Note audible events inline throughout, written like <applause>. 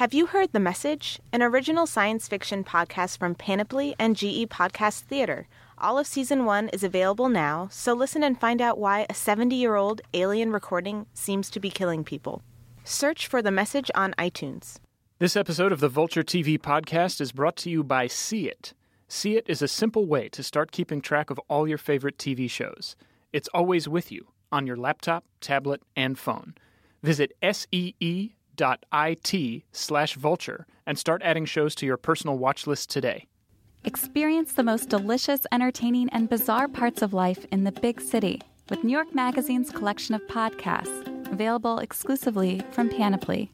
Have you heard The Message? An original science fiction podcast from Panoply and GE Podcast Theater. All of season one is available now, so listen and find out why a 70 year old alien recording seems to be killing people. Search for The Message on iTunes. This episode of the Vulture TV podcast is brought to you by SEEit. See It is a simple way to start keeping track of all your favorite TV shows. It's always with you on your laptop, tablet, and phone. Visit see.it slash vulture and start adding shows to your personal watch list today. Experience the most delicious, entertaining, and bizarre parts of life in the big city with New York Magazine's collection of podcasts, available exclusively from Panoply.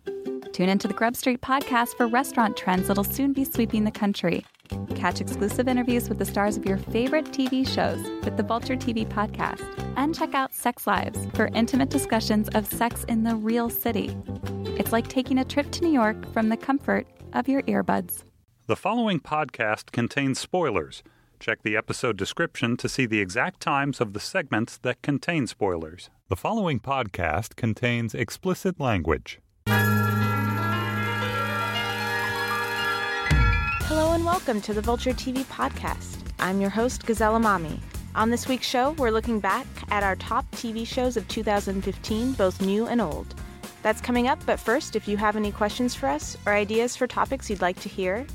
Tune into the Grub Street podcast for restaurant trends that'll soon be sweeping the country. Catch exclusive interviews with the stars of your favorite TV shows with the Vulture TV podcast. And check out Sex Lives for intimate discussions of sex in the real city. It's like taking a trip to New York from the comfort of your earbuds. The following podcast contains spoilers. Check the episode description to see the exact times of the segments that contain spoilers. The following podcast contains explicit language. Welcome to the Vulture TV podcast. I'm your host, Gazelle Emami. On this week's show, we're looking back at our top TV shows of 2015, both new and old. That's coming up, but first, if you have any questions for us or ideas for topics you'd like to hear,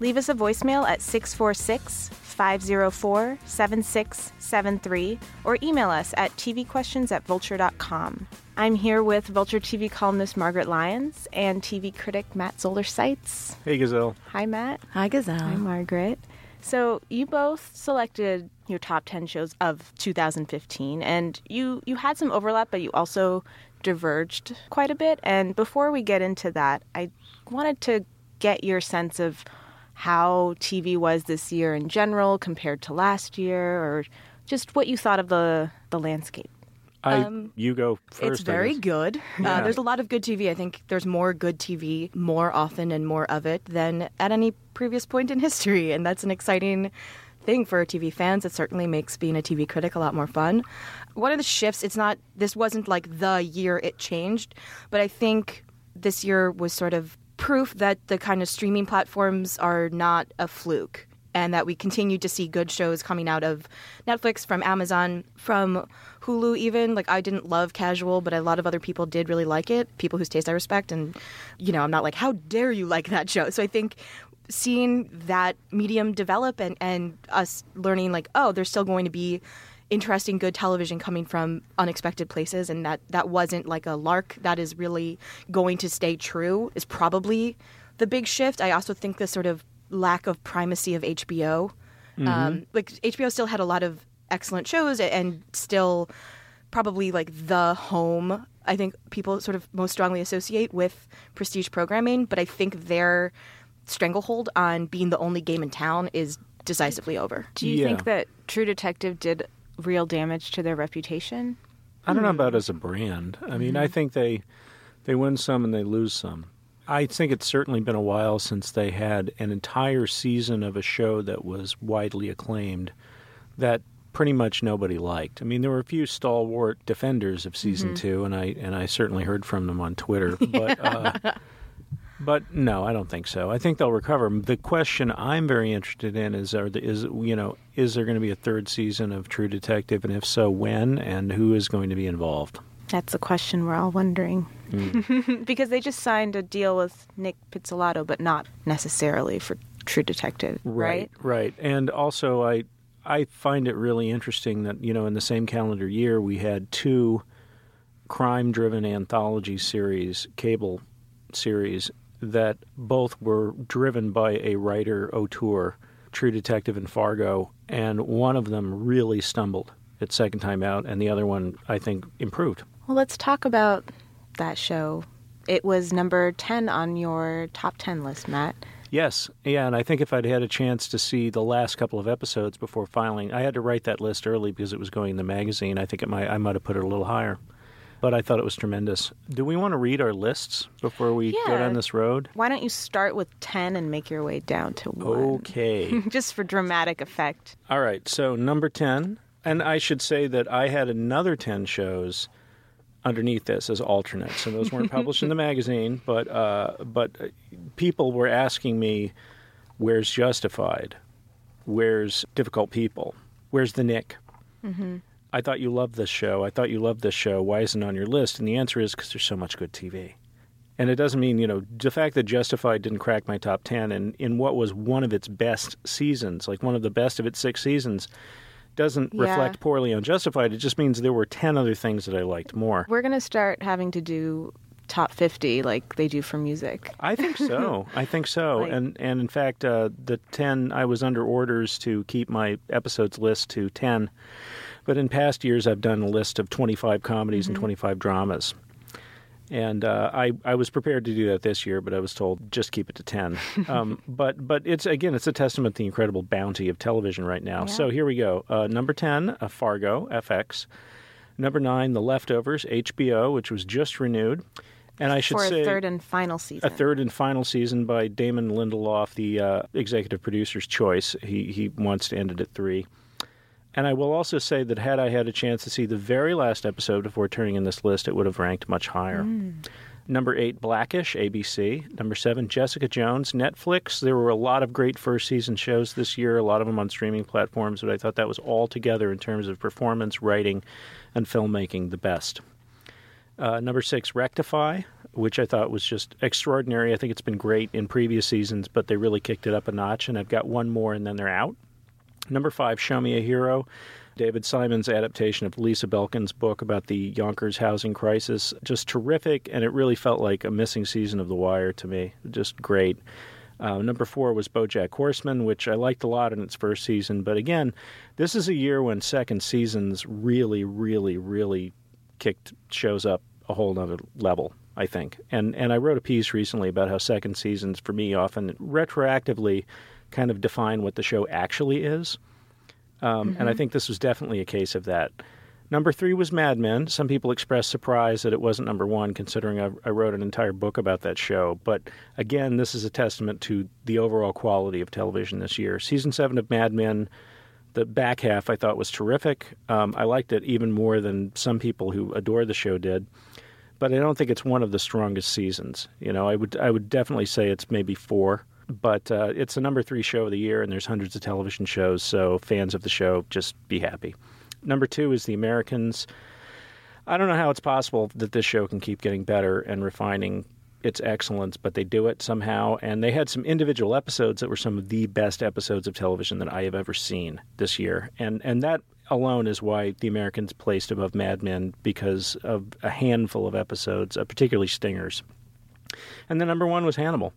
leave us a voicemail at 646 504 7673 or email us at tvquestions at vulture.com. I'm here with Vulture TV columnist Margaret Lyons and TV critic Matt Zoller Seitz. Hey, Gazelle. Hi, Matt. Hi, Gazelle. Hi, Margaret. So you both selected your top 10 shows of 2015 and you you had some overlap but you also diverged quite a bit and before we get into that I wanted to get your sense of how TV was this year in general compared to last year or just what you thought of the the landscape. I, Um, you go first. it's very good. Yeah. Uh, there's a lot of good TV. I think there's more good TV more often and more of it than at any previous point in history. And that's an exciting thing for TV fans. It certainly makes being a TV critic a lot more fun. One of the shifts, it's not, this wasn't like the year it changed, but I think this year was sort of proof that the kind of streaming platforms are not a fluke and that we continue to see good shows coming out of Netflix, from Amazon, from Hulu, even. Like, I didn't love Casual, but a lot of other people did really like it, people whose taste I respect. And, you know, I'm not like, how dare you like that show? So I think seeing that medium develop and, and us learning, like, oh, there's still going to be interesting, good television coming from unexpected places, and that that wasn't like a lark. That is really going to stay true. Is probably the big shift. I also think the sort of lack of primacy of HBO. Um, like HBO still had a lot of excellent shows and still probably like the home. I think people sort of most strongly associate with prestige programming, but I think their stranglehold on being the only game in town is decisively over. Do you Yeah. think that True Detective did real damage to their reputation? I don't know hmm. about as a brand. I mean, I hmm. think they they win some and they lose some. I think it's certainly been a while since they had an entire season of a show that was widely acclaimed that pretty much nobody liked. I mean, there were a few stalwart defenders of season mm-hmm. 2 and I and I certainly heard from them on Twitter, <laughs> but uh, but no, I don't think so. I think they'll recover. The question I'm very interested in is are the, is you know is there going to be a third season of True Detective, and if so, when and who is going to be involved? That's the question we're all wondering. Hmm. <laughs> because they just signed a deal with Nic Pizzolatto, but not necessarily for True Detective, right? right. And also, I I find it really interesting that you know in the same calendar year we had two crime-driven anthology series, cable series that both were driven by a writer auteur, True Detective and Fargo, and one of them really stumbled its second time out, and the other one I think improved. Well, let's talk about that show. It was number 10 on your top 10 list, Matt. Yes, yeah, and I think if I'd had a chance to see the last couple of episodes before filing, I had to write that list early because it was going in the magazine. I think it might I might have put it a little higher, but I thought it was tremendous. Do we want to read our lists before we go down this road? Why don't you start with 10 and make your way down to 1? Okay. <laughs> Just for dramatic effect. All right, so number 10, and I should say that I had another 10 shows underneath this as alternates, and those weren't <laughs> published in the magazine, but uh, but people were asking me, "Where's Justified? Where's Difficult People? Where's the Knick? Mm-hmm. I thought you loved this show. I thought you loved this show. Why isn't it on your list? And the answer is because there's so much good TV. And it doesn't mean, you know, the fact that Justified didn't crack my top 10 and in what was one of its best seasons, like one of the best of its six seasons, doesn't Yeah. reflect poorly on Justified. It just means there were 10 other things that I liked more. We're going to start having to do top 50 like they do for music. I think so. <laughs> I think so. Like- and and in fact, uh, the ten I was under orders to keep my episodes list to ten, but in past years I've done a list of twenty five comedies and twenty five dramas. And uh, I, I was prepared to do that this year, but I was told just keep it to ten. <laughs> Um, but but it's again it's a testament to the incredible bounty of television right now. So here we go. Uh, number ten, uh, Fargo, FX. Number nine, The Leftovers, HBO, which was just renewed. And I should for say a third and final season. a third and final season by Damon Lindelof, the uh, executive producer's choice. He he wants to end it at three. And I will also say that had I had a chance to see the very last episode before turning in this list, it would have ranked much higher. Number eight, Blackish, ABC. Number seven, Jessica Jones, Netflix. There were a lot of great first season shows this year, a lot of them on streaming platforms, but I thought that was all together in terms of performance, writing, and filmmaking the best. Uh, number six, Rectify, which I thought was just extraordinary. I think it's been great in previous seasons, but they really kicked it up a notch, and I've got one more, and then they're out. Number five, Show Me a Hero, David Simon's adaptation of Lisa Belkin's book about the Yonkers housing crisis. Just terrific, and it really felt like a missing season of The Wire to me. Just great. Uh, number four was BoJack Horseman, which I liked a lot in its first season. But again, this is a year when second seasons really, really, really kicked shows up a whole other level. I think, and and I wrote a piece recently about how second seasons, for me, often retroactively, kind of define what the show actually is. Um, And I think this was definitely a case of that. Number three was Mad Men. Some people expressed surprise that it wasn't number one, considering I, I wrote an entire book about that show. But again, this is a testament to the overall quality of television this year. Season seven of Mad Men, the back half I thought was terrific. Um, I liked it even more than some people who adore the show did. But I don't think it's one of the strongest seasons. You know, I would I would definitely say it's maybe four. But uh, it's the number three show of the year, and there's hundreds of television shows. So fans of the show, just be happy. Number two is The Americans. I don't know how it's possible that this show can keep getting better and refining its excellence, but they do it somehow. And they had some individual episodes that were some of the best episodes of television that I have ever seen this year. And and that alone is why The Americans placed above Mad Men because of a handful of episodes, uh, particularly stingers. And the number one was Hannibal.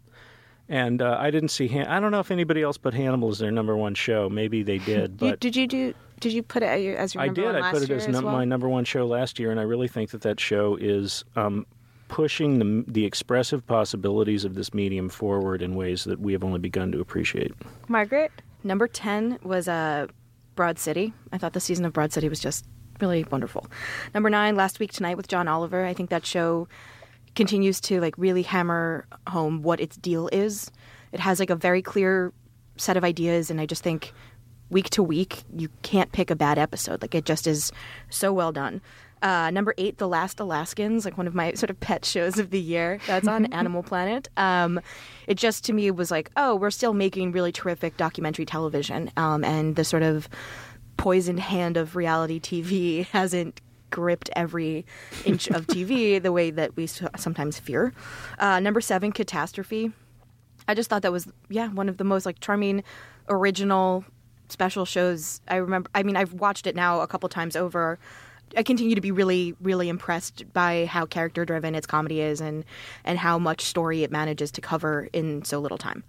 And uh, I didn't see. Han- I don't know if anybody else put Hannibal as their number one show. Maybe they <laughs> did, You- but did you do? Did you put it as your, as your I did. one I put it year as as well? my number one show last year, and I really think that that show is um, pushing the the expressive possibilities of this medium forward in ways that we have only begun to appreciate. Margaret. Number 10 was uh, Broad City. I thought the season of Broad City was just really wonderful. Number 9, Last Week Tonight with John Oliver. I think that show continues to like really hammer home what its deal is. It has like a very clear set of ideas and I just think week to week you can't pick a bad episode. Like it just is so well done. Uh, number eight, The Last Alaskans, like one of my <laughs> sort of pet shows of the year. That's on <laughs> Animal Planet. Um, it just to me was like, oh, we're still making really terrific documentary television, um, and the sort of poisoned hand of reality TV <laughs> hasn't gripped every inch of TV <laughs> the way that we sometimes fear. Uh, number seven, Catastrophe. I just thought that was yeah one of the most like charming, original, special shows. I remember. I mean, I've watched it now a couple times over. I continue to be really, really impressed by how character driven its comedy is, and and how much story it manages to cover in so little time.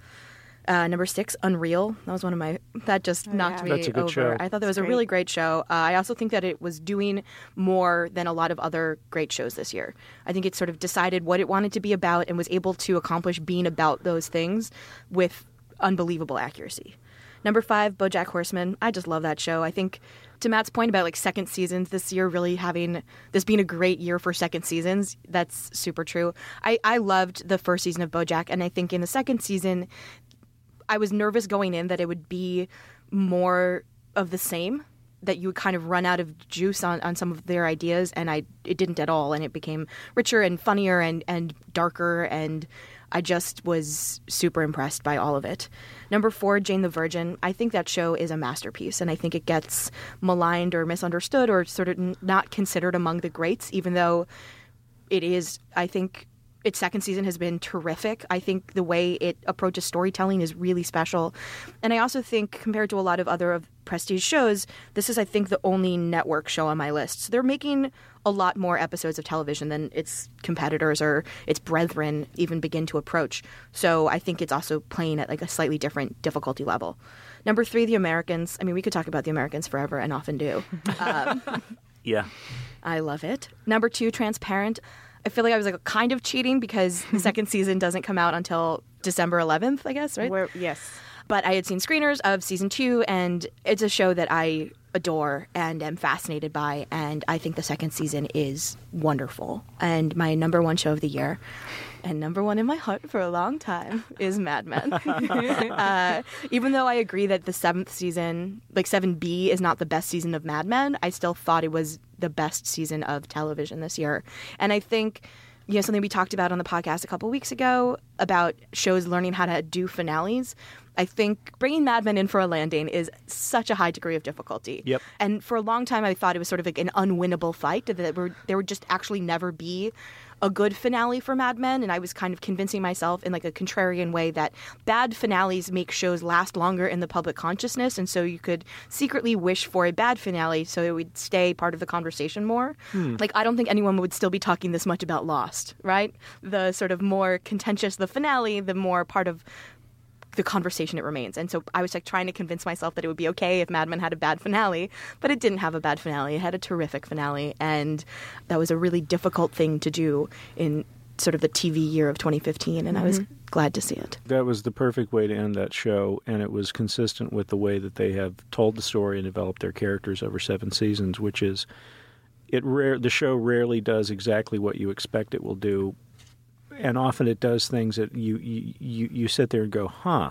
Uh, number six, Unreal. That was one of my that just knocked yeah. me That's a good over. show. I thought that was a really great show. Uh, I also think that it was doing more than a lot of other great shows this year. I think it sort of decided what it wanted to be about and was able to accomplish being about those things with unbelievable accuracy. Number five, BoJack Horseman. I just love that show. I think to Matt's point about like second seasons this year, really having this being a great year for second seasons. That's super true. I I loved the first season of BoJack, and I think in the second season, I was nervous going in that it would be more of the same that you would kind of run out of juice on, on some of their ideas and I it didn't at all and it became richer and funnier and, and darker and I just was super impressed by all of it. Number four, Jane the Virgin. I think that show is a masterpiece, and I think it gets maligned or misunderstood or sort of not considered among the greats, even though it is, I think, its second season has been terrific. I think the way it approaches storytelling is really special. And I also think, compared to a lot of other of prestige shows, this is, I think, the only network show on my list. So they're making a lot more episodes of television than its competitors or its brethren even begin to approach. So I think it's also playing at like a slightly different difficulty level. Number three, The Americans. I mean, we could talk about The Americans forever and often do. <laughs> Um, Yeah. I love it. Number two, Transparent. I feel like I was like kind of cheating because the <laughs> second season doesn't come out until December 11th, I guess, right? Where, yes. But I had seen screeners of season two, and it's a show that I adore and am fascinated by. And I think the second season is wonderful. And my number one show of the year, and number one in my heart for a long time, is Mad Men. <laughs> uh, even though I agree that the seventh season, like 7B, is not the best season of Mad Men, I still thought it was the best season of television this year. And I think you know something we talked about on the podcast a couple weeks ago about shows learning how to do finales i think bringing mad men in for a landing is such a high degree of difficulty Yep. and for a long time i thought it was sort of like an unwinnable fight that there would, there would just actually never be a good finale for Mad Men, and I was kind of convincing myself in like a contrarian way that bad finales make shows last longer in the public consciousness, and so you could secretly wish for a bad finale so it would stay part of the conversation more. Hmm. Like I don't think anyone would still be talking this much about Lost, right? The sort of more contentious the finale, the more part of the conversation it remains. And so I was like trying to convince myself that it would be okay if Mad Men had a bad finale, but it didn't have a bad finale. It had a terrific finale, and that was a really difficult thing to do in sort of the TV year of 2015, and I was mm-hmm. glad to see it. That was the perfect way to end that show, and it was consistent with the way that they have told the story and developed their characters over seven seasons, which is it rare the show rarely does exactly what you expect it will do, and often it does things that you you, you, you sit there and go, huh,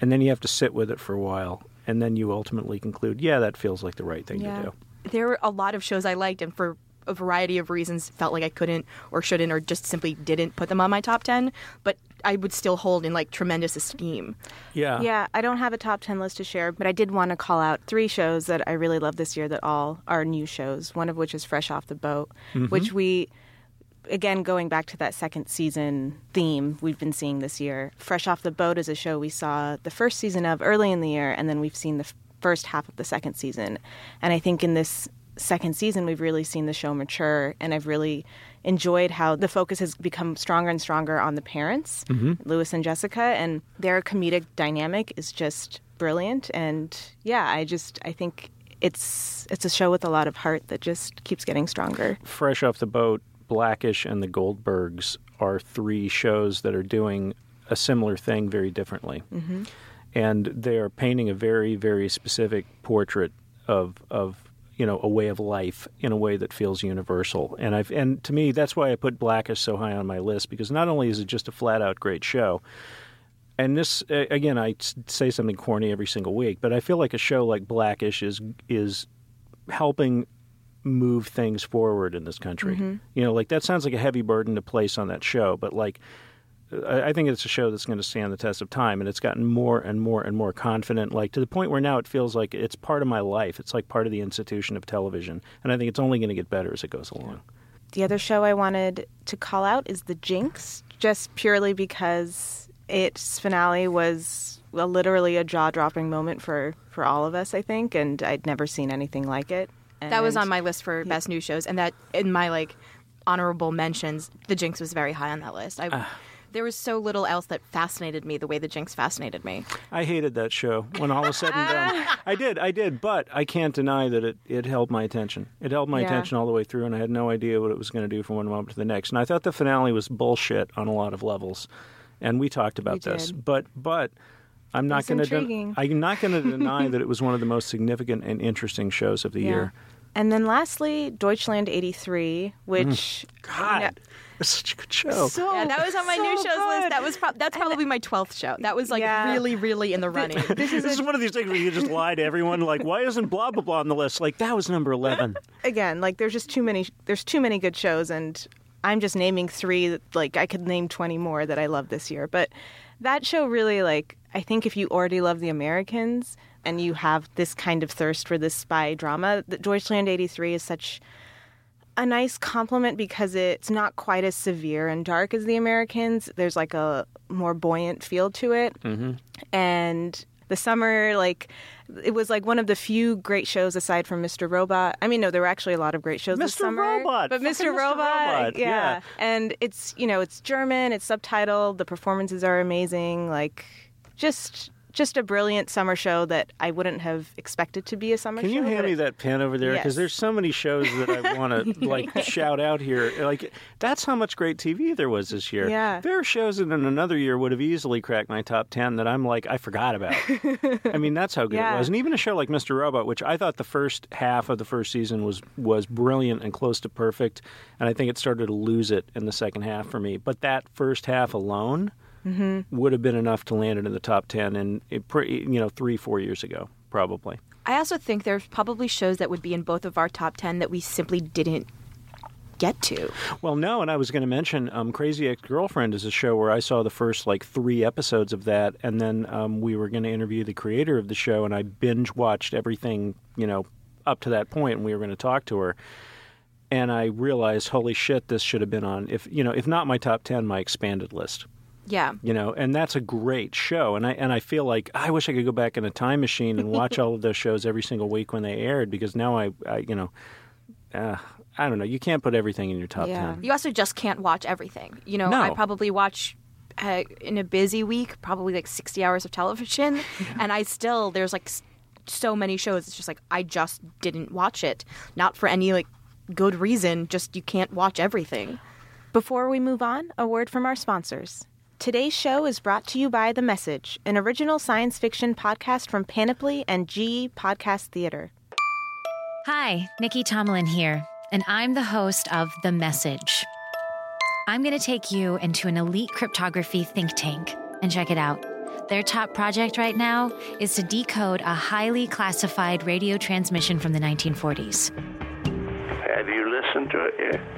and then you have to sit with it for a while, and then you ultimately conclude, yeah, that feels like the right thing to do. There were a lot of shows I liked, and for a variety of reasons, felt like I couldn't or shouldn't or just simply didn't put them on my top 10, but I would still hold in like tremendous esteem. Yeah, Yeah, I don't have a top 10 list to share, but I did want to call out three shows that I really love this year that all are new shows, one of which is Fresh Off the Boat, which mm-hmm. we, again, going back to that second season theme we've been seeing this year. Fresh Off the Boat is a show we saw the first season of early in the year, and then we've seen the f- first half of the second season. And I think in this second season, we've really seen the show mature, and I've really enjoyed how the focus has become stronger and stronger on the parents, mm-hmm. Lewis and Jessica, and their comedic dynamic is just brilliant. And yeah, I just I think it's it's a show with a lot of heart that just keeps getting stronger. Fresh Off the Boat, Blackish, and The Goldbergs are three shows that are doing a similar thing very differently. Mm-hmm. And they are painting a very, very specific portrait of, of you know, a way of life in a way that feels universal. And I've and to me that's why I put Blackish so high on my list because not only is it just a flat out great show, and this again i say something corny every single week, but I feel like a show like Blackish is is helping move things forward in this country. Mm-hmm. You know, like that sounds like a heavy burden to place on that show, but like I I think it's a show that's going to stand the test of time, and it's gotten more and more and more confident, like to the point where now it feels like it's part of my life. It's like part of the institution of television, and I think it's only going to get better as it goes along. The other show I wanted to call out is The Jinx, just purely because its finale was well, literally a jaw dropping moment for, for all of us, I think, and I'd never seen anything like it. That was on my list for best new shows, and that in my like honorable mentions, The Jinx was very high on that list. I, ah. there was so little else that fascinated me the way The Jinx fascinated me. I hated that show when all was said and done. <laughs> I did, I did, but I can't deny that it, it held my attention. It held my Yeah. attention all the way through, and I had no idea what it was going to do from one moment to the next. And I thought the finale was bullshit on a lot of levels, and we talked about We this. did. But but I'm not going to intriguing. I'm not going <laughs> to deny that it was one of the most significant and interesting shows of the year. And then lastly, Deutschland 83, which. Mm. God, it's such a good show. So, Yeah, that was on my so new shows good. list. That was prob that's probably my twelfth show. That was like Yeah. really, really in the running. This is <laughs> this is one of these things where you just lie to everyone, like, why isn't blah blah blah on the list? Like that was number eleven. <laughs> again like there's just too many there's too many good shows and I'm just naming three. Like I could name 20 more that I love this year, but that show really like I think if you already love The Americans and you have this kind of thirst for this spy drama, that Deutschland 83 is such a nice compliment because it's not quite as severe and dark as The Americans. There's like a more buoyant feel to it. Mm-hmm. And the summer, like, it was like one of the few great shows aside from Mr. Robot. I mean, no, there were actually a lot of great shows this Mr. summer. Robot, but Mr. Mr. Robot, Robot, yeah. yeah. And it's you know it's German, it's subtitled, the performances are amazing. Like, just just a brilliant summer show that I wouldn't have expected to be a summer Can show. Can you hand me it- that pen over there? Because Yes. there's so many shows that I want to <laughs> like shout out here. Like that's how much great TV there was this year. Yeah. there are shows that in another year would have easily cracked my top ten that I'm like I forgot about. <laughs> I mean that's how good Yeah. it was. And even a show like Mr. Robot, which I thought the first half of the first season was was brilliant and close to perfect, and I think it started to lose it in the second half for me. But that first half alone. Would have been enough to land it in the top ten, and it, pre- you know, three, four years ago, probably. I also think there's probably shows that would be in both of our top 10 that we simply didn't get to. Well, no, and I was going to mention um, Crazy Ex Girlfriend is a show where I saw the first like three episodes of that, and then um, we were going to interview the creator of the show, and I binge watched everything, you know, up to that point, and we were going to talk to her. And I realized, holy shit, this should have been on, if you know, if not my top ten, my expanded list. Yeah. You know, and that's a great show, and I and I feel like I wish I could go back in a time machine and watch <laughs> all of those shows every single week when they aired, because now I, I you know, uh, I don't know, you can't put everything in your top Yeah. ten. You also just can't watch everything. You know, No. I probably watch uh, in a busy week probably like 60 hours of television <laughs> and I still there's like so many shows it's just like I just didn't watch it. Not for any like good reason, just you can't watch everything. Before we move on, a word from our sponsors. Today's show is brought to you by The Message, an original science fiction podcast from Panoply and GE Podcast Theater. Hi, Nicky Tomalin here, and I'm the host of The Message. I'm going to take you into an elite cryptography think tank and check it out. Their top project right now is to decode a highly classified radio transmission from the 1940s. Have you listened to it yet?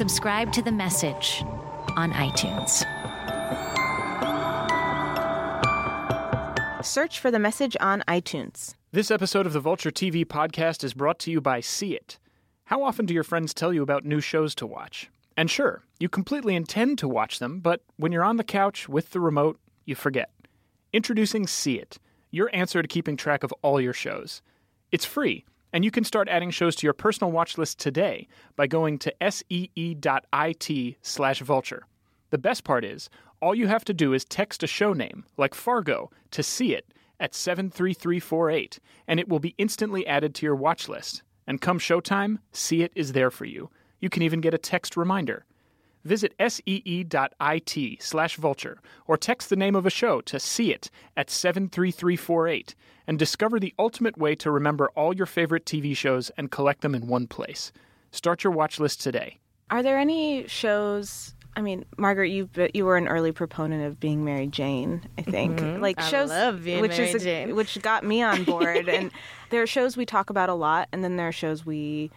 Subscribe to The Message on iTunes. Search for The Message on iTunes. This episode of the Vulture TV podcast is brought to you by SEEit. How often do your friends tell you about new shows to watch? And sure, you completely intend to watch them, but when you're on the couch with the remote, you forget. Introducing SEEit, your answer to keeping track of all your shows. It's free, and you can start adding shows to your personal watch list today by going to see.it slash vulture. The best part is, all you have to do is text a show name, like Fargo, to see it at 73348, and it will be instantly added to your watch list. And come showtime, SEEit is there for you. You can even get a text reminder. Visit see.it slash vulture or text the name of a show to see it at 73348 and discover the ultimate way to remember all your favorite TV shows and collect them in one place. Start your watch list today. Are there any shows? I mean, Margaret, you you were an early proponent of being Mary Jane. I think mm-hmm. like I shows, love being which Mary is Jane. which got me on board. <laughs> and there are shows we talk about a lot, and then there are shows we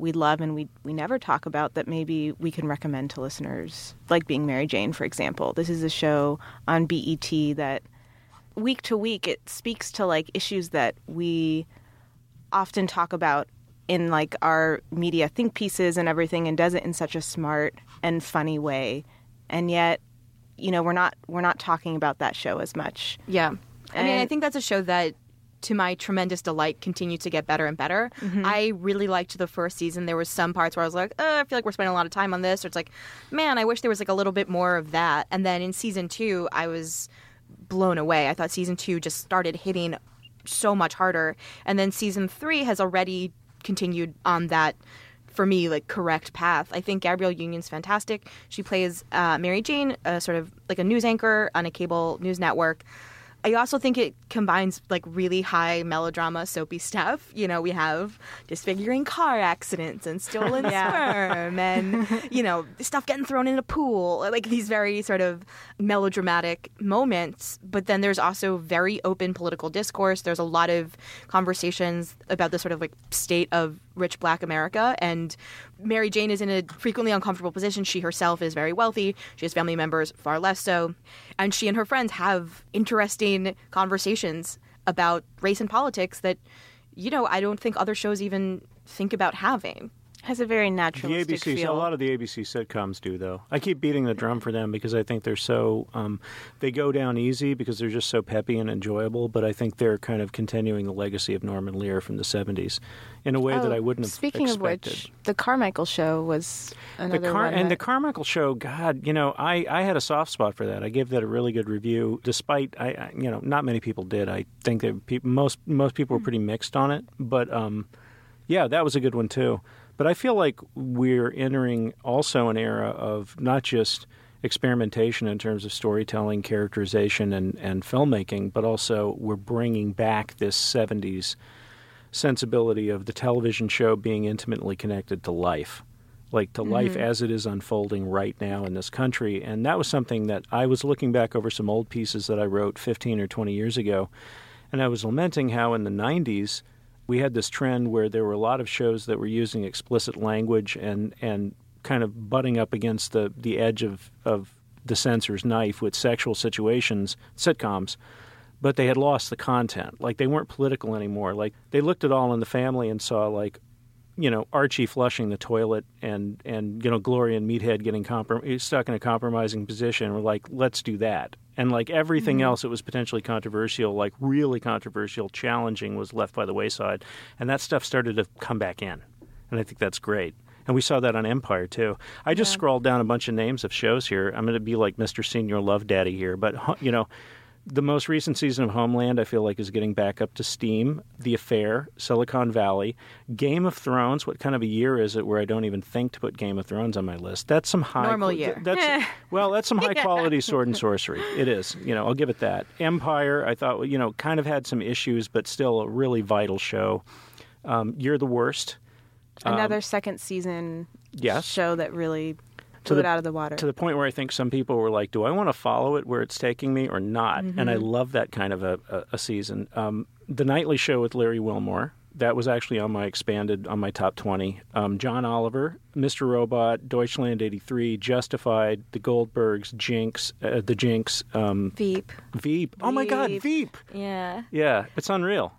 we love and we we never talk about that maybe we can recommend to listeners, like being Mary Jane, for example. This is a show on BET that week to week it speaks to like issues that we often talk about in like our media think pieces and everything and does it in such a smart and funny way and yet you know we're not we're not talking about that show as much Yeah. I mean, I think that's a show that, to my tremendous delight, continued to get better and better. I really liked the first season. There were some parts where I was like, oh, I feel like we're spending a lot of time on this. Or it's like, man, I wish there was like a little bit more of that. And then in season two, I was blown away. I thought season two just started hitting so much harder. And then season three has already continued on that for me like correct path. I think Gabrielle Union's fantastic. She plays uh, Mary Jane, a sort of like a news anchor on a cable news network. I also think it combines like really high melodrama, soapy stuff. You know, we have disfiguring car accidents and stolen <laughs> sperm, and you know, stuff getting thrown in a pool, like these very sort of melodramatic moments. But then there's also very open political discourse. There's a lot of conversations about the sort of like state of rich black America. And Mary Jane is in a frequently uncomfortable position. She herself is very wealthy. She has family members far less so. And she and her friends have interesting conversations about race and politics that, you know, I don't think other shows even think about having. Has a very natural. The ABC, feel. a lot of the ABC sitcoms do though. I keep beating the drum for them because I think they're so um, they go down easy because they're just so peppy and enjoyable. But I think they're kind of continuing the legacy of Norman Lear from the '70s in a way that Oh, I wouldn't have Speaking expected. of which, the Carmichael show was another the Car- one. and the Carmichael show, God, you know, I, I had a soft spot for that. I gave that a really good review, despite I, I you know not many people did. I think that pe- most most people were pretty mixed on it, but um, yeah, that was a good one too. But I feel like we're entering also an era of not just experimentation in terms of storytelling, characterization, and, and filmmaking, but also we're bringing back this 70s sensibility of the television show being intimately connected to life, like to life mm-hmm. as it is unfolding right now in this country. And that was something that I was looking back over some old pieces that I wrote 15 or 20 years ago. And I was lamenting how in the 90s we had this trend where there were a lot of shows that were using explicit language and, and kind of butting up against the, the edge of, of the censor's knife with sexual situations, sitcoms but they had lost the content. Like they weren't political anymore. Like they looked at All in the Family and saw like, you know, Archie flushing the toilet and and you know Gloria and Meathead getting comprom- eh, stuck in a compromising position. We're like, let's do that. And like everything mm-hmm. else that was potentially controversial, like really controversial, challenging, was left by the wayside. And that stuff started to come back in. And I think that's great. And we saw that on Empire too. I just scrolled down a bunch of names of shows here. I'm going to be like Mr. Señor Love Daddy here, but you know, the most recent season of Homeland, I feel like, is getting back up to steam. The Affair, Silicon Valley, Game of Thrones. What kind of a year is it where I don't even think to put Game of Thrones on my list? That's some high Normal year. That's <laughs> well, that's some high quality sword and sorcery. It is. You know, I'll give it that. Empire, I thought, you know, kind of had some issues, but still a really vital show. Um, You're the worst. another second season Yes. show that really blew the- it out of the water. to the point where I think some people were like, "Do I want to follow it where it's taking me or not?" And I love that kind of a, a, a season. Um, the nightly show with Larry Wilmore that was actually on my expanded on my top twenty. Um, John Oliver, Mr. Robot, Deutschland '83, Justified, The Goldbergs, Jinx, uh, The Jinx, um, Veep. Veep. Oh my God, Veep. Veep! Yeah. Yeah, it's unreal.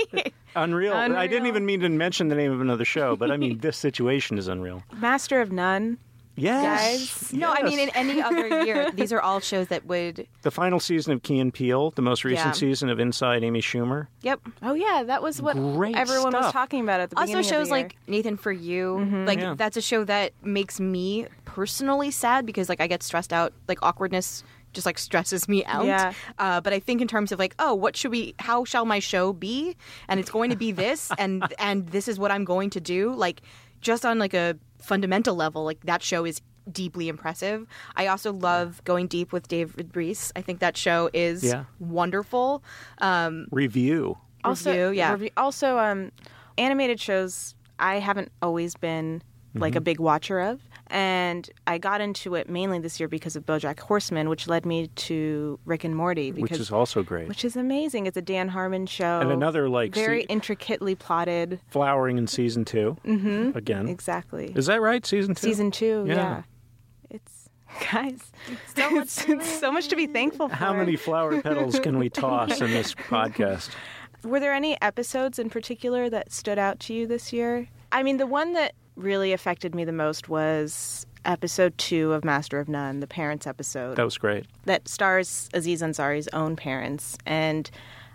<laughs> unreal. I didn't even mean to mention the name of another show, but I mean this situation is unreal. Master of None. Yes. No, I mean, in any other <laughs> year, these are all shows that would. The final season of Key and Peele, the most recent Yeah. season of Inside Amy Schumer. Yep. Oh yeah, that was what Great everyone was talking about at the Also, beginning of shows the year. like Nathan for You, like Yeah. that's a show that makes me personally sad because like I get stressed out. Like awkwardness just like stresses me out. Yeah. Uh, but I think in terms of like, oh, what should we? How shall my show be? And it's going to be this, and and this is what I'm going to do. Like just on like a fundamental level, like that show is deeply impressive. I also love going deep with David Rees. I think that show is Yeah. wonderful. Um, Review. also review, yeah. review- also um animated shows i haven't always been like a Mm-hmm. big watcher of and i got into it mainly this year because of bojack horseman which led me to rick and morty because which is also great. which is amazing it's a dan harmon show and another like very se- intricately plotted flowering in season 2 mm-hmm. Again. exactly Is that right? Season two? season two Yeah. yeah, it's guys so much <laughs> it's so much to be thankful for How many flower petals can we <laughs> toss in this podcast? Were there any episodes in particular that stood out to you this year? I mean, the one that really affected me the most was episode two of Master of None, the parents episode That was great. that stars Aziz Ansari's own parents. And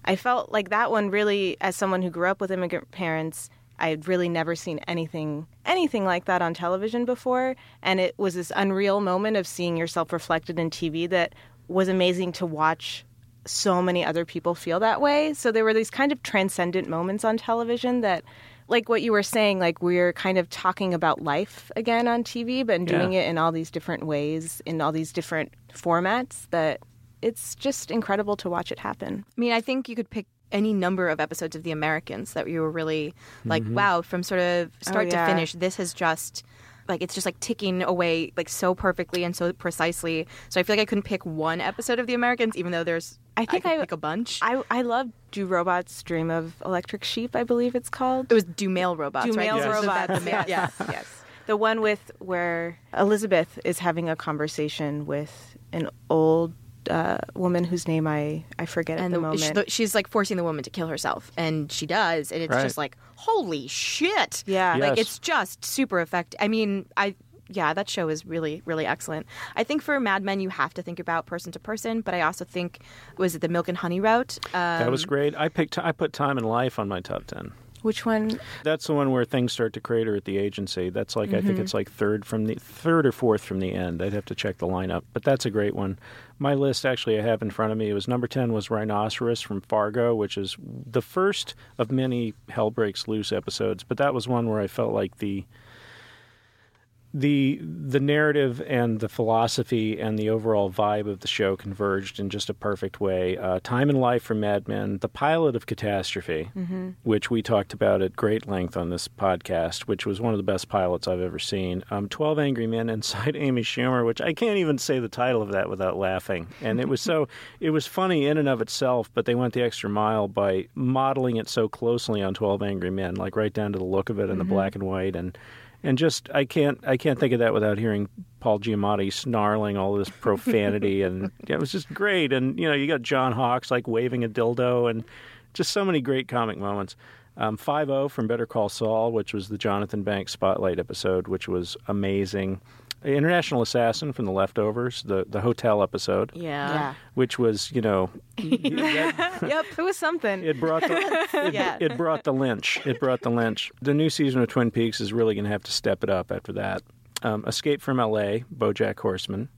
I felt like that one really, as someone who grew up with immigrant parents, I had really never seen anything anything like that on television before. And it was this unreal moment of seeing yourself reflected in TV that was amazing to watch so many other people feel that way. So there were these kind of transcendent moments on television that like what you were saying, like we're kind of talking about life again on TV, but doing Yeah. it in all these different ways, in all these different formats. That it's just incredible to watch it happen. I mean, I think you could pick any number of episodes of The Americans that you were really like, Mm-hmm. wow, from sort of start Oh, yeah. to finish, this has just like it's just like ticking away like so perfectly and so precisely. So I feel like I couldn't pick one episode of The Americans, even though there's I think could I- pick a bunch. I I love Do Robots Dream of Electric Sheep? I believe it's called. it was Do Mail Robots, Do right? male about robots. the male- yes, yes. The one with where Elizabeth is having a conversation with an old uh, woman whose name I I forget at and the, the- moment. she- the- she's like forcing the woman to kill herself, and she does, and it's Right. just like holy shit. Yeah. like it's just super effective. I mean, I yeah, that show is really really excellent. I think for Mad Men, you have to think about person to person, but I also think was it the Milk and Honey route? Um, That was great. I picked. I put Time and Life on my top ten. Which one? That's the one where things start to crater at the agency. That's like I Mm-hmm. think it's like third from the third or fourth from the end. I'd have to check the lineup, but that's a great one. My list actually I have in front of me. It was number ten was Rhinoceros from Fargo, which is the first of many Hell Breaks Loose episodes. But that was one where I felt like the the the narrative and the philosophy and the overall vibe of the show converged in just a perfect way. Uh, Time and Life from Mad Men, the pilot of Catastrophe, which we talked about at great length on this podcast, which was one of the best pilots I've ever seen. Um, Twelve Angry Men <laughs> inside Amy Schumer, which I can't even say the title of that without laughing. And it was so <laughs> it was funny in and of itself, but they went the extra mile by modeling it so closely on Twelve Angry Men, like right down to the look of it and the black and white and and just I can't I can't think of that without hearing Paul Giamatti snarling all this profanity <laughs> and yeah, it was just great and you know you got John Hawkes like waving a dildo and just so many great comic moments. Um, 5 from Better Call Saul, which was the Jonathan Banks Spotlight episode, which was amazing. International Assassin from The Leftovers, the, the hotel episode, yeah. yeah. which was, you know, that- <laughs> yep. It was something. it brought the it, Yeah. it brought the lynch. It brought the lynch. The new season of Twin Peaks is really going to have to step it up after that. Um, Escape from L.A. BoJack Horseman,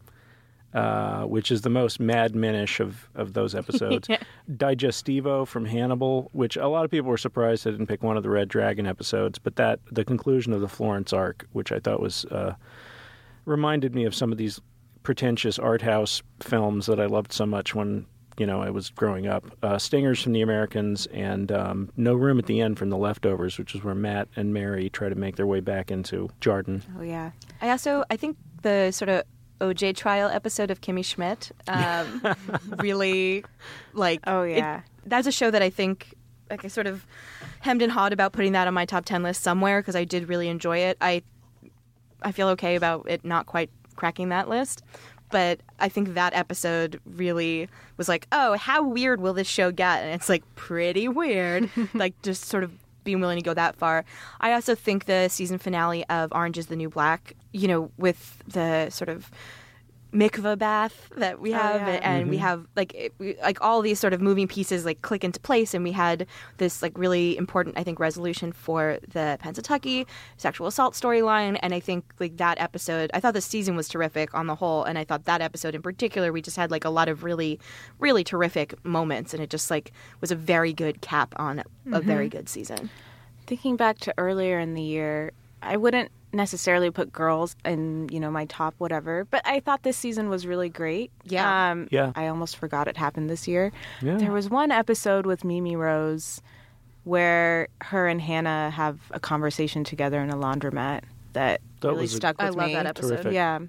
uh, which is the most Mad Menish of of those episodes. <laughs> Digestivo from Hannibal, which a lot of people were surprised I didn't pick one of the Red Dragon episodes, but that the conclusion of the Florence arc, which I thought was uh, reminded me of some of these pretentious art house films that I loved so much when you know I was growing up. Uh, Stingers from the Americans and um, No Room at the Inn from The Leftovers, which is where Matt and Mary try to make their way back into Jarden. oh yeah. I also I think the sort of OJ trial episode of Kimmy Schmidt um, <laughs> really like Oh, it- yeah. that's a show that I think like I sort of hemmed and hawed about putting that on my top 10 list somewhere because I did really enjoy it. I I feel okay about it not quite cracking that list. But I think that episode really was like, oh, how weird will this show get? And it's like pretty weird. <laughs> like just sort of being willing to go that far. I also think the season finale of Orange is the New Black, you know, with the sort of mikvah bath that we Oh, have yeah. and we mm-hmm. have like it, we, like all these sort of moving pieces like click into place and we had this like really important i think resolution for the pennsatucky sexual assault storyline and i think like that episode i thought the season was terrific on the whole and i thought that episode in particular we just had like a lot of really really terrific moments and it just like was a very good cap on a very mm-hmm. good season. Thinking back to earlier in the year, I wouldn't necessarily put girls in, you know, my top whatever, but I thought this season was really great. Yeah. Um, Yeah. I almost forgot it happened this year. Yeah. There was one episode with Mimi Rose where her and Hannah have a conversation together in a laundromat that, That really was a- stuck with me. I love that episode. Terrific. Yeah.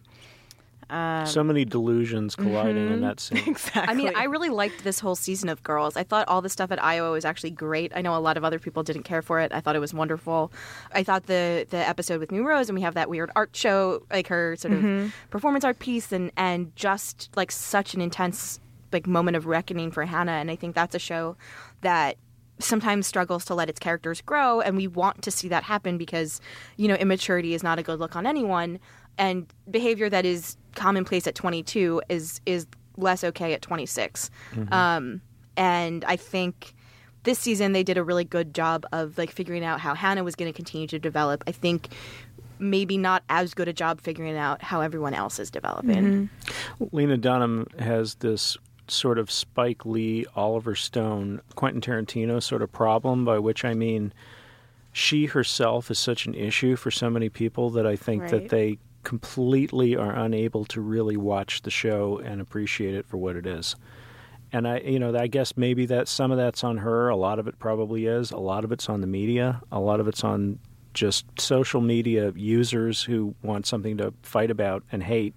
Um, so many delusions colliding in mm-hmm. that scene. <laughs> Exactly. I mean, I really liked this whole season of Girls. I thought all the stuff at Iowa was actually great. I know a lot of other people didn't care for it. I thought it was wonderful. I thought the the episode with New Rose and we have that weird art show, like her sort of mm-hmm. performance art piece, and and just like such an intense like moment of reckoning for Hannah. And I think that's a show that sometimes struggles to let its characters grow and we want to see that happen because you know immaturity is not a good look on anyone and behavior that is commonplace at 22 is is less okay at 26 um, and i think this season they did a really good job of like figuring out how hannah was going to continue to develop. I think maybe not as good a job figuring out how everyone else is developing. Lena Dunham has this sort of Spike Lee, Oliver Stone, Quentin Tarantino sort of problem, by which I mean she herself is such an issue for so many people that I think Right. that they completely are unable to really watch the show and appreciate it for what it is. And I, you know, I guess maybe that some of that's on her. A lot of it probably is. A lot of it's on the media. A lot of it's on just social media users who want something to fight about and hate.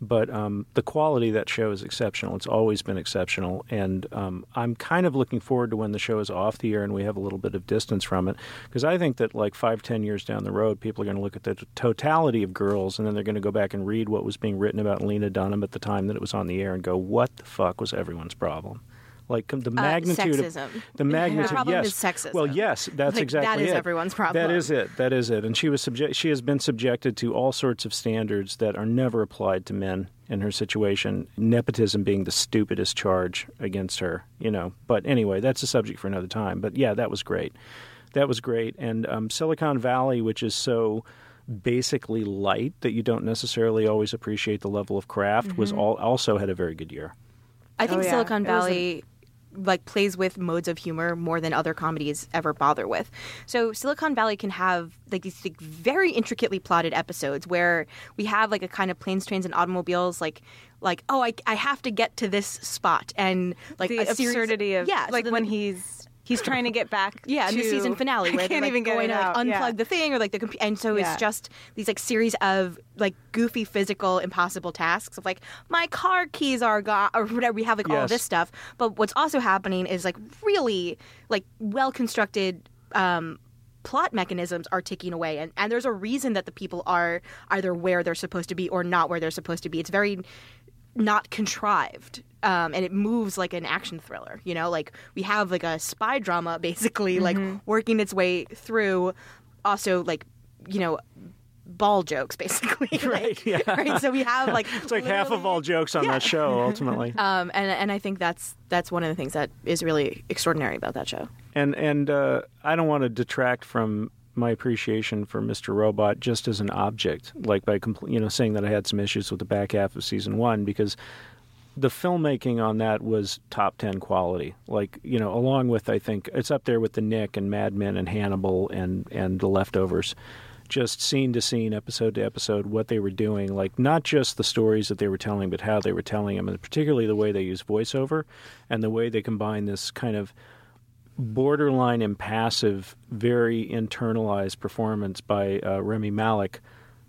But um, the quality of that show is exceptional. It's always been exceptional, and um, I'm kind of looking forward to when the show is off the air and we have a little bit of distance from it, because I think that like five, ten years down the road, people are going to look at the totality of girls, and then they're going to go back and read what was being written about Lena Dunham at the time that it was on the air, and go, "What the fuck was everyone's problem?" Like <laughs> the magnitude Uh, sexism. of the magnitude. The problem yes. is sexism. Well, yes, that's Like, exactly that is it. everyone's problem. That is it. That is it. And she was subject. She has been subjected to all sorts of standards that are never applied to men in her situation. Nepotism being the stupidest charge against her. You know. But anyway, that's a subject for another time. But yeah, that was great. That was great. And um, Silicon Valley, which is so basically light that you don't necessarily always appreciate the level of craft, was Mm-hmm. all also had a very good year. I think Oh, yeah. Silicon It was a- Valley like plays with modes of humor more than other comedies ever bother with. So Silicon Valley can have like these like, very intricately plotted episodes where we have like a kind of planes, trains, and automobiles like like oh I, I have to get to this spot and like the a series- absurdity of yeah so like then when he's he's trying to get back. <laughs> yeah, in the season finale <laughs> where I they're can't like, even get going to like, out. unplug yeah. the thing or like the computer, and so Yeah. it's just these like series of like goofy physical impossible tasks of like my car keys are gone or whatever. We have like all Yes. of this stuff, but what's also happening is like really like well constructed. Um, plot mechanisms are ticking away and, and there's a reason that the people are either where they're supposed to be or not where they're supposed to be it's very not contrived um, and it moves like an action thriller you know like we have like a spy drama <laughs> basically like working its way through also like you know ball jokes <laughs> basically Right, yeah. right so we have <laughs> like It's like half of all jokes on that show ultimately. um, and and I think that's that's one of the things that is really extraordinary about that show. And and uh, I don't want to detract from my appreciation for Mr. Robot just as an object, like by compl- you know saying that I had some issues with the back half of season one because the filmmaking on that was top ten quality. Like you know, along with I think it's up there with the Knick and Mad Men and Hannibal and and the Leftovers. Just scene to scene, episode to episode, what they were doing, like not just the stories that they were telling, but how they were telling them, and particularly the way they use voiceover and the way they combine this kind of borderline impassive, very internalized performance by uh, Rami Malek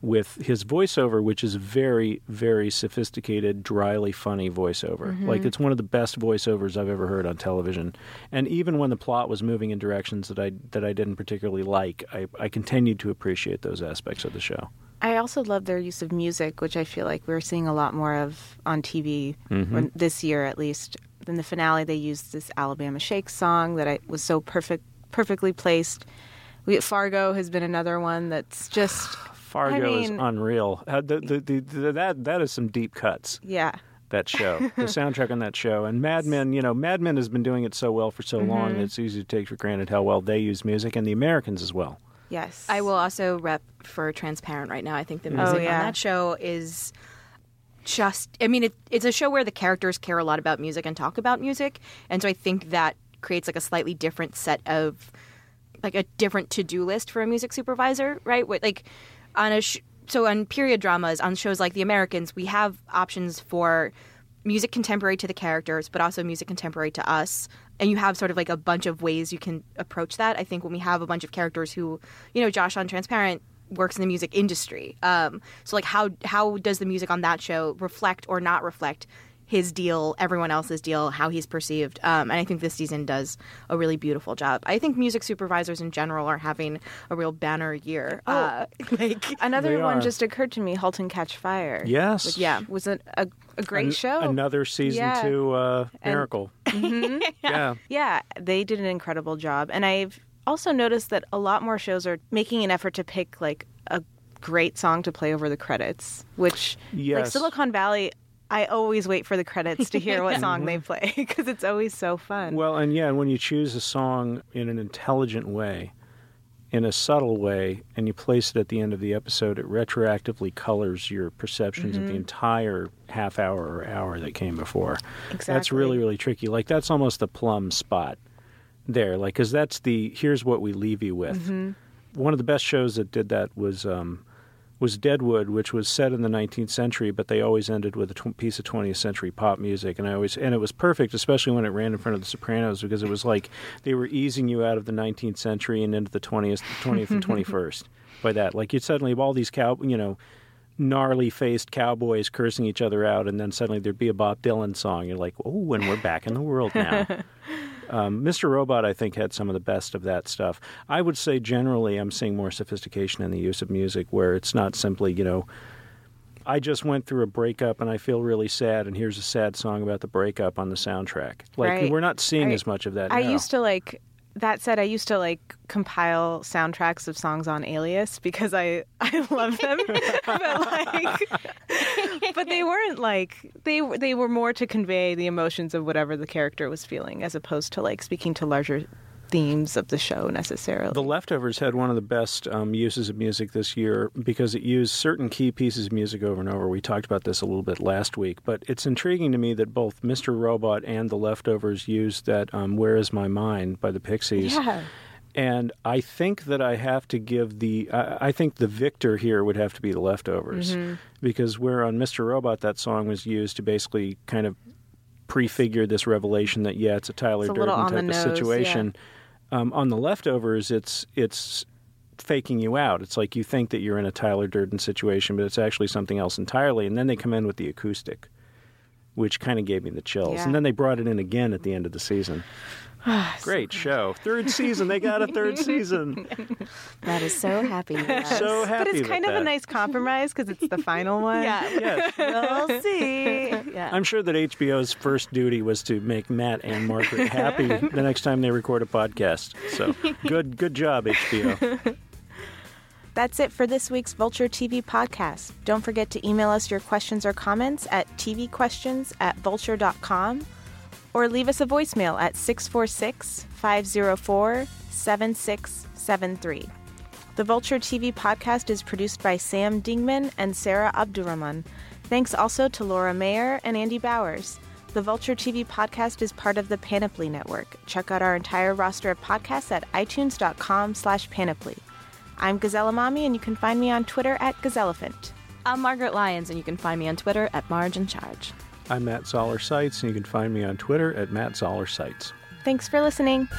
with his voiceover, which is very, very sophisticated, dryly funny voiceover. Like it's one of the best voiceovers I've ever heard on television. And even when the plot was moving in directions that I that I didn't particularly like, I, I continued to appreciate those aspects of the show. I also love their use of music, which I feel like we're seeing a lot more of on TV when, this year, at least. In the finale, they used this Alabama Shakes song that I was so perfect, perfectly placed. We, Fargo has been another one that's just <sighs> Fargo is mean- unreal. Uh, the, the, the, the, that that is some deep cuts. yeah. that show, <laughs> the soundtrack on that show. And Mad Men, you know, Mad Men has been doing it so well for so long, that it's easy to take for granted how well they use music, and the Americans as well. Yes, I will also rep for Transparent right now. I think the music yeah. on that show is just. I mean, it, it's a show where the characters care a lot about music and talk about music, and so I think that creates like a slightly different set of like a different to-do list for a music supervisor, right? Like on a sh- so on period dramas on shows like The Americans, we have options for music contemporary to the characters, but also music contemporary to us. And you have sort of like a bunch of ways you can approach that. I think when we have a bunch of characters who, you know, Josh on Transparent works in the music industry. Um, so like how how does the music on that show reflect or not reflect his deal, everyone else's deal, how he's perceived. Um, and I think this season does a really beautiful job. I think music supervisors in general are having a real banner year. Uh, <laughs> like Another one are. just occurred to me: *Halt and Catch Fire*. Yes. which, yeah, was a, a, a great An- show. Another season Yeah. two uh, miracle. <laughs> yeah. Yeah, they did an incredible job. And I've also noticed that a lot more shows are making an effort to pick like a great song to play over the credits, which like Yes. Silicon Valley I always wait for the credits to hear what <laughs> song they mm-hmm. play <laughs> because it's always so fun. Well, and yeah, when you choose a song in an intelligent way, in a subtle way, and you place it at the end of the episode, it retroactively colors your perceptions of the mm-hmm. entire half hour or hour that came before. Exactly. That's really, really tricky. Like, that's almost the plum spot there, like because that's the here's what we leave you with. Mm-hmm. One of the best shows that did that was um, was Deadwood, which was set in the 19th century, but they always ended with a tw- piece of 20th century pop music, and I always and it was perfect, especially when it ran in front of The Sopranos, because it was like they were easing you out of the 19th century and into the 20th, 20th and <laughs> 21st. By that, like you'd suddenly have all these cow, you know, gnarly faced cowboys cursing each other out, and then suddenly there'd be a Bob Dylan song. You're like, oh, and we're back in the world now. <laughs> um, Mr. Robot, I think, had some of the best of that stuff. I would say generally, I'm seeing more sophistication in the use of music, where it's not simply, you know. I just went through a breakup and I feel really sad, and here's a sad song about the breakup on the soundtrack. Like Right. we're not seeing I- as much of that. I now. used to like that said I used to like compile soundtracks of songs on Alias because I <laughs> I love them. <laughs> But like <laughs> but they weren't like they they were more to convey the emotions of whatever the character was feeling as opposed to like speaking to larger themes of the show necessarily. The Leftovers had one of the best um, uses of music this year because it used certain key pieces of music over and over. We talked about this a little bit last week, but it's intriguing to me that both Mr. Robot and The Leftovers used that um, Where Is My Mind by the Pixies. yeah. And I think that I have to give the, I, I think the victor here would have to be The Leftovers Mm-hmm. because where on Mr. Robot that song was used to basically kind of prefigure this revelation that, yeah, it's a Tyler It's a Durden type of nose, situation. Um, on the leftovers, it's it's faking you out. It's like you think that you're in a Tyler Durden situation, but it's actually something else entirely. And then they come in with the acoustic, which kind of gave me the chills. Yeah. And then they brought it in again at the end of the season. <sighs> Ah, Great show, third season. They got a third <laughs> season. That is so happy. <laughs> So happy. But it's with kind of that. a nice compromise because it's the final <laughs> one. yeah, Yes, we'll see. Yeah. I'm sure that HBO's first duty was to make Matt and Margaret happy the next time they record a podcast. So good, good job, HBO. That's it for this week's Vulture TV podcast. Don't forget to email us your questions or comments at tvquestions at vulture.com or leave us a voicemail at 646 504 7673. The Vulture TV podcast is produced by Sam Dingman and Sarah Abdurrahman. Thanks also to Laura Mayer and Andy Bowers. The Vulture TV podcast is part of the Panoply Network. Check out our entire roster of podcasts at itunes.com slash panoply. I'm Gazelle Emami, and you can find me on Twitter at Gazellephant. I'm Margaret Lyons, and you can find me on Twitter at Marge in Charge. I'm Matt Zoller Seitz, and you can find me on Twitter at Matt Zoller Seitz. Thanks for listening.